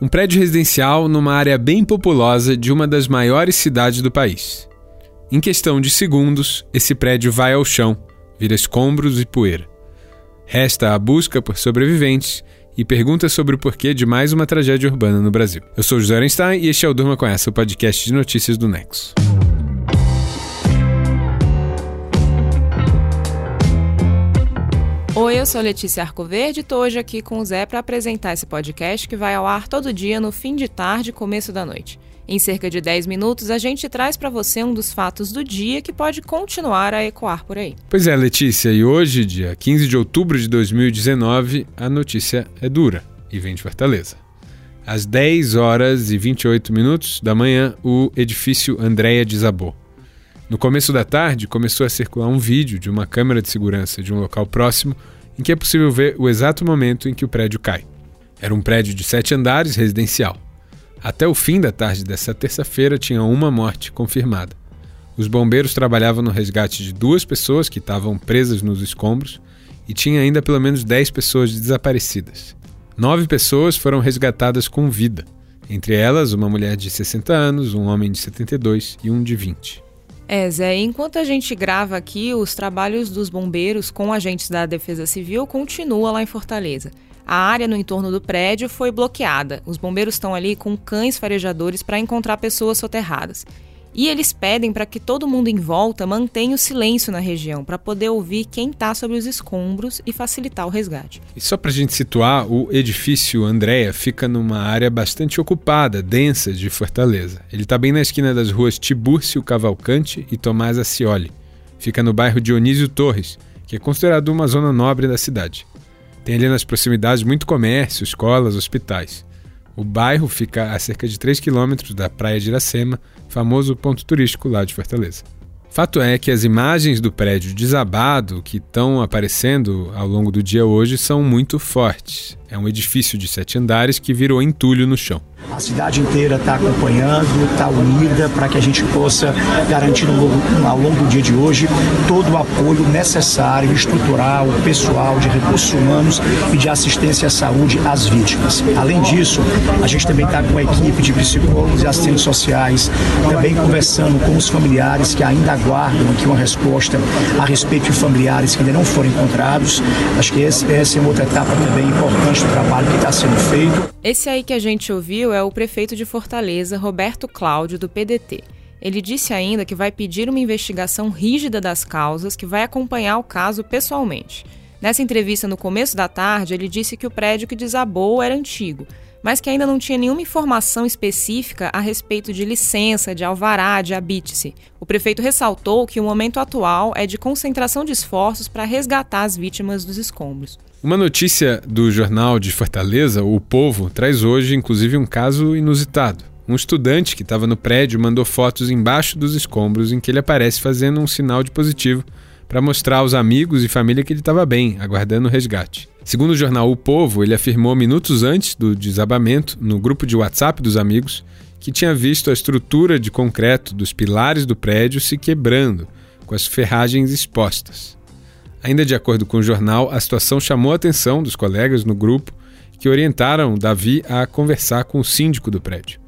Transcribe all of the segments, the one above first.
Um prédio residencial numa área bem populosa de uma das maiores cidades do país. Em questão de segundos, esse prédio vai ao chão, vira escombros e poeira. Resta a busca por sobreviventes e perguntas sobre o porquê de mais uma tragédia urbana no Brasil. Eu sou José Einstein e este é o Durma com essa, o podcast de notícias do Nexo. Oi, eu sou Letícia Arcoverde e estou hoje aqui com o Zé para apresentar esse podcast que vai ao ar todo dia no fim de tarde e começo da noite. Em cerca de 10 minutos, a gente traz para você um dos fatos do dia que pode continuar a ecoar por aí. Pois é, Letícia, e hoje, dia 15 de outubro de 2019, a notícia é dura e vem de Fortaleza. Às 10 horas e 28 minutos da manhã, o edifício Andréia desabou. No começo da tarde, começou a circular um vídeo de uma câmera de segurança de um local próximo em que é possível ver o exato momento em que o prédio cai. Era um prédio de sete andares residencial. Até o fim da tarde dessa terça-feira tinha uma morte confirmada. Os bombeiros trabalhavam no resgate de duas pessoas que estavam presas nos escombros e tinha ainda pelo menos dez pessoas desaparecidas. Nove pessoas foram resgatadas com vida, entre elas uma mulher de 60 anos, um homem de 72 e um de 20. É, Zé, enquanto a gente grava aqui, os trabalhos dos bombeiros com agentes da Defesa Civil continuam lá em Fortaleza. A área no entorno do prédio foi bloqueada. Os bombeiros estão ali com cães farejadores para encontrar pessoas soterradas. E eles pedem para que todo mundo em volta mantenha o silêncio na região, para poder ouvir quem está sobre os escombros e facilitar o resgate. E só para a gente situar, o edifício Andréia fica numa área bastante ocupada, densa de Fortaleza. Ele está bem na esquina das ruas Tibúrcio Cavalcante e Tomás Acioli. Fica no bairro Dionísio Torres, que é considerado uma zona nobre da cidade. Tem ali nas proximidades muito comércio, escolas, hospitais. O bairro fica a cerca de 3 quilômetros da Praia de Iracema, famoso ponto turístico lá de Fortaleza. Fato é que as imagens do prédio desabado que estão aparecendo ao longo do dia hoje são muito fortes. É um edifício de sete andares que virou entulho no chão. A cidade inteira está acompanhando, está unida para que a gente possa garantir ao longo do dia de hoje todo o apoio necessário, estrutural, pessoal, de recursos humanos e de assistência à saúde às vítimas. Além disso, a gente também está com a equipe de psicólogos e assistentes sociais, também conversando com os familiares que ainda aguardam aqui uma resposta a respeito de familiares que ainda não foram encontrados. Acho que essa é uma outra etapa também importante do trabalho que está sendo feito. Esse aí que a gente ouviu é o prefeito de Fortaleza, Roberto Cláudio, do PDT. Ele disse ainda que vai pedir uma investigação rígida das causas, que vai acompanhar o caso pessoalmente. Nessa entrevista no começo da tarde, ele disse que o prédio que desabou era antigo, mas que ainda não tinha nenhuma informação específica a respeito de licença, de alvará, de habite-se. O prefeito ressaltou que o momento atual é de concentração de esforços para resgatar as vítimas dos escombros. Uma notícia do jornal de Fortaleza, O Povo, traz hoje inclusive um caso inusitado. Um estudante que estava no prédio mandou fotos embaixo dos escombros em que ele aparece fazendo um sinal de positivo para mostrar aos amigos e família que ele estava bem, aguardando o resgate. Segundo o jornal O Povo, ele afirmou minutos antes do desabamento, no grupo de WhatsApp dos amigos, que tinha visto a estrutura de concreto dos pilares do prédio se quebrando, com as ferragens expostas. Ainda de acordo com o jornal, a situação chamou a atenção dos colegas no grupo que orientaram Davi a conversar com o síndico do prédio.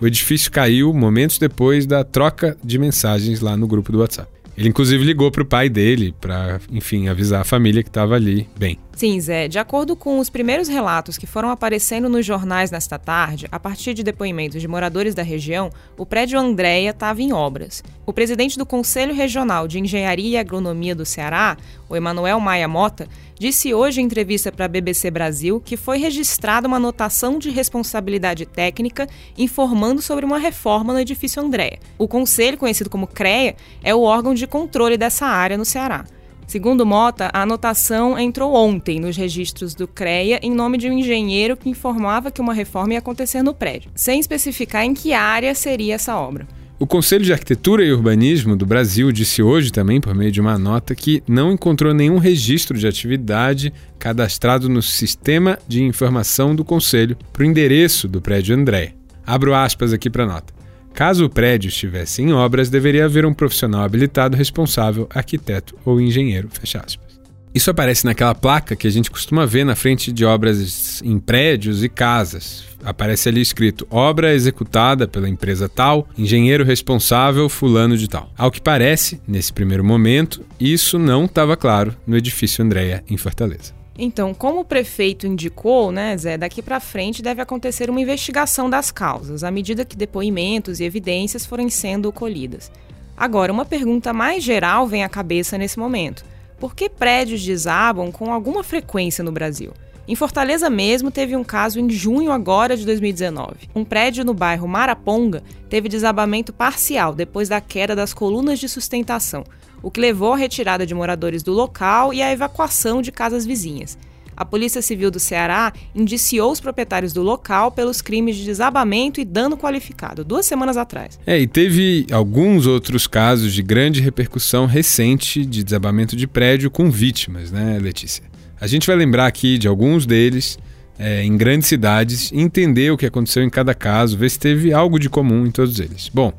O edifício caiu momentos depois da troca de mensagens lá no grupo do WhatsApp. Ele inclusive ligou para o pai dele para, enfim, avisar a família que estava ali bem. Sim, Zé. De acordo com os primeiros relatos que foram aparecendo nos jornais nesta tarde, a partir de depoimentos de moradores da região, o prédio Andréia estava em obras. O presidente do Conselho Regional de Engenharia e Agronomia do Ceará, o Emanuel Maia Mota, disse hoje em entrevista para a BBC Brasil que foi registrada uma anotação de responsabilidade técnica informando sobre uma reforma no edifício Andréia. O conselho, conhecido como CREA, é o órgão de controle dessa área no Ceará. Segundo Mota, a anotação entrou ontem nos registros do CREA em nome de um engenheiro que informava que uma reforma ia acontecer no prédio, sem especificar em que área seria essa obra. O Conselho de Arquitetura e Urbanismo do Brasil disse hoje também, por meio de uma nota, que não encontrou nenhum registro de atividade cadastrado no Sistema de Informação do Conselho para o endereço do prédio André. Abro aspas aqui para a nota. Caso o prédio estivesse em obras, deveria haver um profissional habilitado responsável, arquiteto ou engenheiro. Fecha aspas. Isso aparece naquela placa que a gente costuma ver na frente de obras em prédios e casas. Aparece ali escrito: obra executada pela empresa tal, engenheiro responsável, fulano de tal. Ao que parece, nesse primeiro momento, isso não estava claro no edifício Andréia, em Fortaleza. Então, como o prefeito indicou, né, Zé, daqui para frente deve acontecer uma investigação das causas, à medida que depoimentos e evidências forem sendo colhidas. Agora, uma pergunta mais geral vem à cabeça nesse momento. Por que prédios desabam com alguma frequência no Brasil? Em Fortaleza mesmo, teve um caso em junho agora de 2019. Um prédio no bairro Maraponga teve desabamento parcial depois da queda das colunas de sustentação, o que levou à retirada de moradores do local e à evacuação de casas vizinhas. A Polícia Civil do Ceará indiciou os proprietários do local pelos crimes de desabamento e dano qualificado, duas semanas atrás. É, e teve alguns outros casos de grande repercussão recente de desabamento de prédio com vítimas, né, Letícia? A gente vai lembrar aqui de alguns deles é, em grandes cidades, entender o que aconteceu em cada caso, ver se teve algo de comum em todos eles. Bom,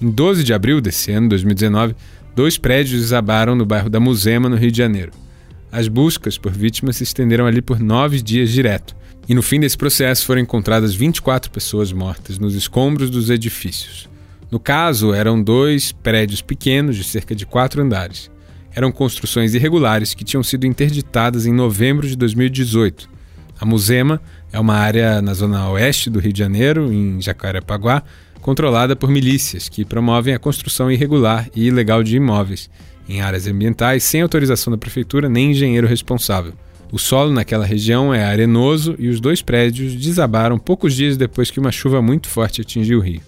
em 12 de abril desse ano, 2019, dois prédios desabaram no bairro da Musema, no Rio de Janeiro. As buscas por vítimas se estenderam ali por nove dias direto. E no fim desse processo foram encontradas 24 pessoas mortas nos escombros dos edifícios. No caso, eram dois prédios pequenos de cerca de quatro andares eram construções irregulares que tinham sido interditadas em novembro de 2018. A Musema é uma área na zona oeste do Rio de Janeiro, em Jacarepaguá, controlada por milícias que promovem a construção irregular e ilegal de imóveis em áreas ambientais sem autorização da prefeitura nem engenheiro responsável. O solo naquela região é arenoso e os dois prédios desabaram poucos dias depois que uma chuva muito forte atingiu o rio.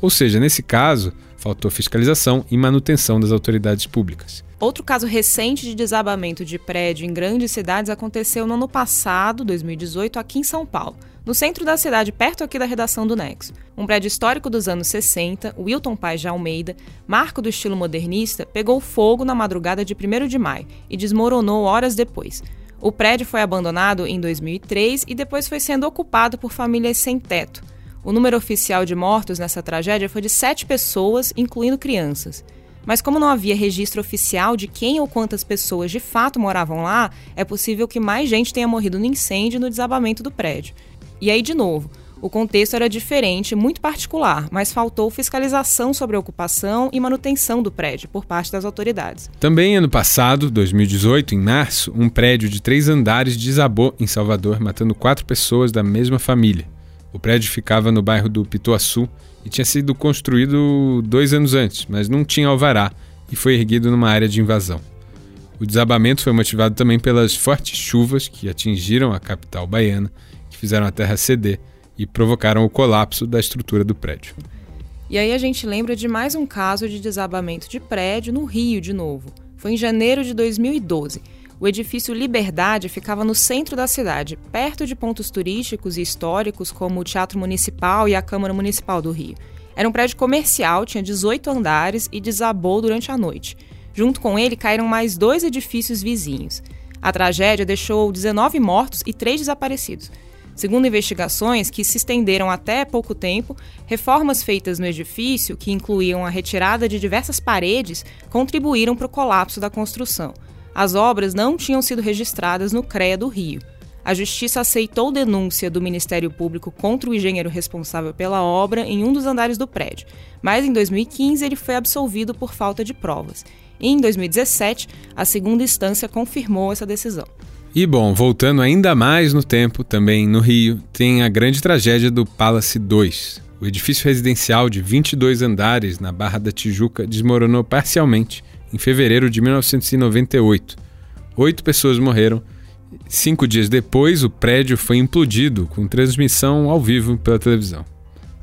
Ou seja, nesse caso, faltou fiscalização e manutenção das autoridades públicas. Outro caso recente de desabamento de prédio em grandes cidades aconteceu no ano passado, 2018, aqui em São Paulo, no centro da cidade, perto aqui da redação do Nexo. Um prédio histórico dos anos 60, Wilton Paz de Almeida, marco do estilo modernista, pegou fogo na madrugada de 1 de maio e desmoronou horas depois. O prédio foi abandonado em 2003 e depois foi sendo ocupado por famílias sem teto. O número oficial de mortos nessa tragédia foi de sete pessoas, incluindo crianças. Mas como não havia registro oficial de quem ou quantas pessoas de fato moravam lá, é possível que mais gente tenha morrido no incêndio e no desabamento do prédio. E aí, de novo, o contexto era diferente, muito particular, mas faltou fiscalização sobre a ocupação e manutenção do prédio por parte das autoridades. Também ano passado, 2018, em março, um prédio de três andares desabou em Salvador, matando quatro pessoas da mesma família. O prédio ficava no bairro do Pituaçu e tinha sido construído dois anos antes, mas não tinha alvará e foi erguido numa área de invasão. O desabamento foi motivado também pelas fortes chuvas que atingiram a capital baiana, que fizeram a terra ceder e provocaram o colapso da estrutura do prédio. E aí a gente lembra de mais um caso de desabamento de prédio no Rio de novo. Foi em janeiro de 2012 o edifício Liberdade ficava no centro da cidade, perto de pontos turísticos e históricos como o Teatro Municipal e a Câmara Municipal do Rio. Era um prédio comercial, tinha 18 andares e desabou durante a noite. Junto com ele caíram mais dois edifícios vizinhos. A tragédia deixou 19 mortos e 3 desaparecidos. Segundo investigações que se estenderam até pouco tempo, reformas feitas no edifício, que incluíam a retirada de diversas paredes, contribuíram para o colapso da construção. As obras não tinham sido registradas no CREA do Rio. A Justiça aceitou denúncia do Ministério Público contra o engenheiro responsável pela obra em um dos andares do prédio, mas em 2015 ele foi absolvido por falta de provas. E em 2017, a segunda instância confirmou essa decisão. E bom, voltando ainda mais no tempo, também no Rio, tem a grande tragédia do Palace 2. O edifício residencial de 22 andares na Barra da Tijuca desmoronou parcialmente em fevereiro de 1998. Oito pessoas morreram. Cinco dias depois, o prédio foi implodido com transmissão ao vivo pela televisão.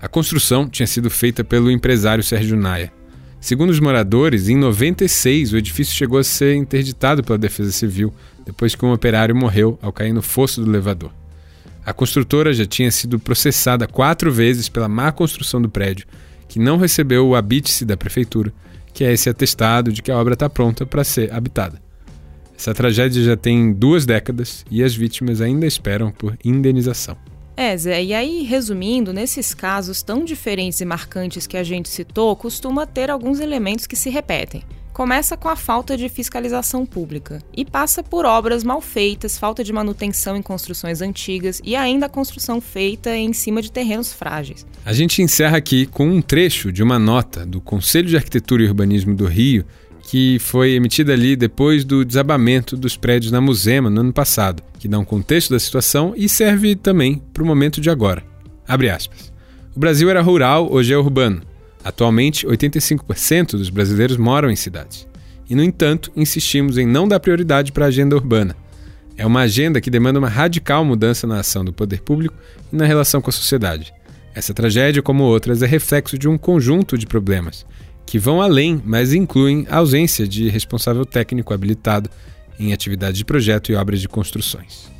A construção tinha sido feita pelo empresário Sérgio Naia. Segundo os moradores, em 96 o edifício chegou a ser interditado pela Defesa Civil depois que um operário morreu ao cair no fosso do elevador. A construtora já tinha sido processada quatro vezes pela má construção do prédio, que não recebeu o habite-se da prefeitura que é esse atestado de que a obra está pronta para ser habitada. Essa tragédia já tem duas décadas e as vítimas ainda esperam por indenização. É, Zé, e aí, resumindo, nesses casos tão diferentes e marcantes que a gente citou, costuma ter alguns elementos que se repetem. Começa com a falta de fiscalização pública e passa por obras mal feitas, falta de manutenção em construções antigas e ainda a construção feita em cima de terrenos frágeis. A gente encerra aqui com um trecho de uma nota do Conselho de Arquitetura e Urbanismo do Rio que foi emitida ali depois do desabamento dos prédios na Musema no ano passado, que dá um contexto da situação e serve também para o momento de agora. Abre aspas. O Brasil era rural, hoje é urbano. Atualmente, 85% dos brasileiros moram em cidades. E, no entanto, insistimos em não dar prioridade para a agenda urbana. É uma agenda que demanda uma radical mudança na ação do poder público e na relação com a sociedade. Essa tragédia, como outras, é reflexo de um conjunto de problemas que vão além, mas incluem a ausência de responsável técnico habilitado em atividades de projeto e obras de construções.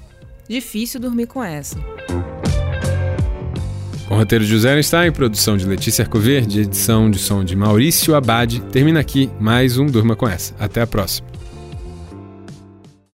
Difícil dormir com essa. Com roteiro de José Einstein, produção de Letícia Arcoverde, edição de som de Maurício Abade, termina aqui mais um Durma com essa. Até a próxima.